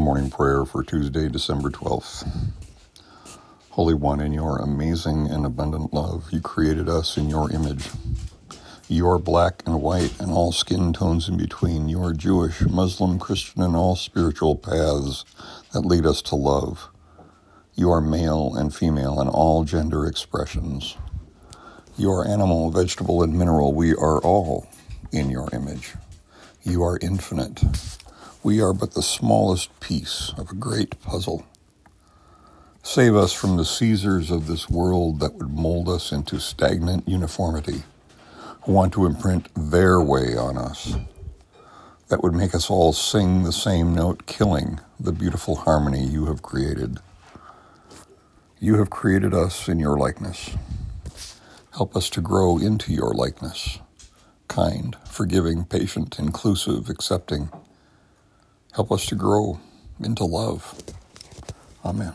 A morning prayer for Tuesday, December 12th. Holy One, in your amazing and abundant love, you created us in your image. You are black and white and all skin tones in between. You are Jewish, Muslim, Christian, and all spiritual paths that lead us to love. You are male and female in all gender expressions. You are animal, vegetable, and mineral. We are all in your image. You are infinite. We are but the smallest piece of a great puzzle. Save us from the Caesars of this world that would mold us into stagnant uniformity, who want to imprint their way on us, that would make us all sing the same note, killing the beautiful harmony you have created. You have created us in your likeness. Help us to grow into your likeness, kind, forgiving, patient, inclusive, accepting Help us to grow into love. Amen.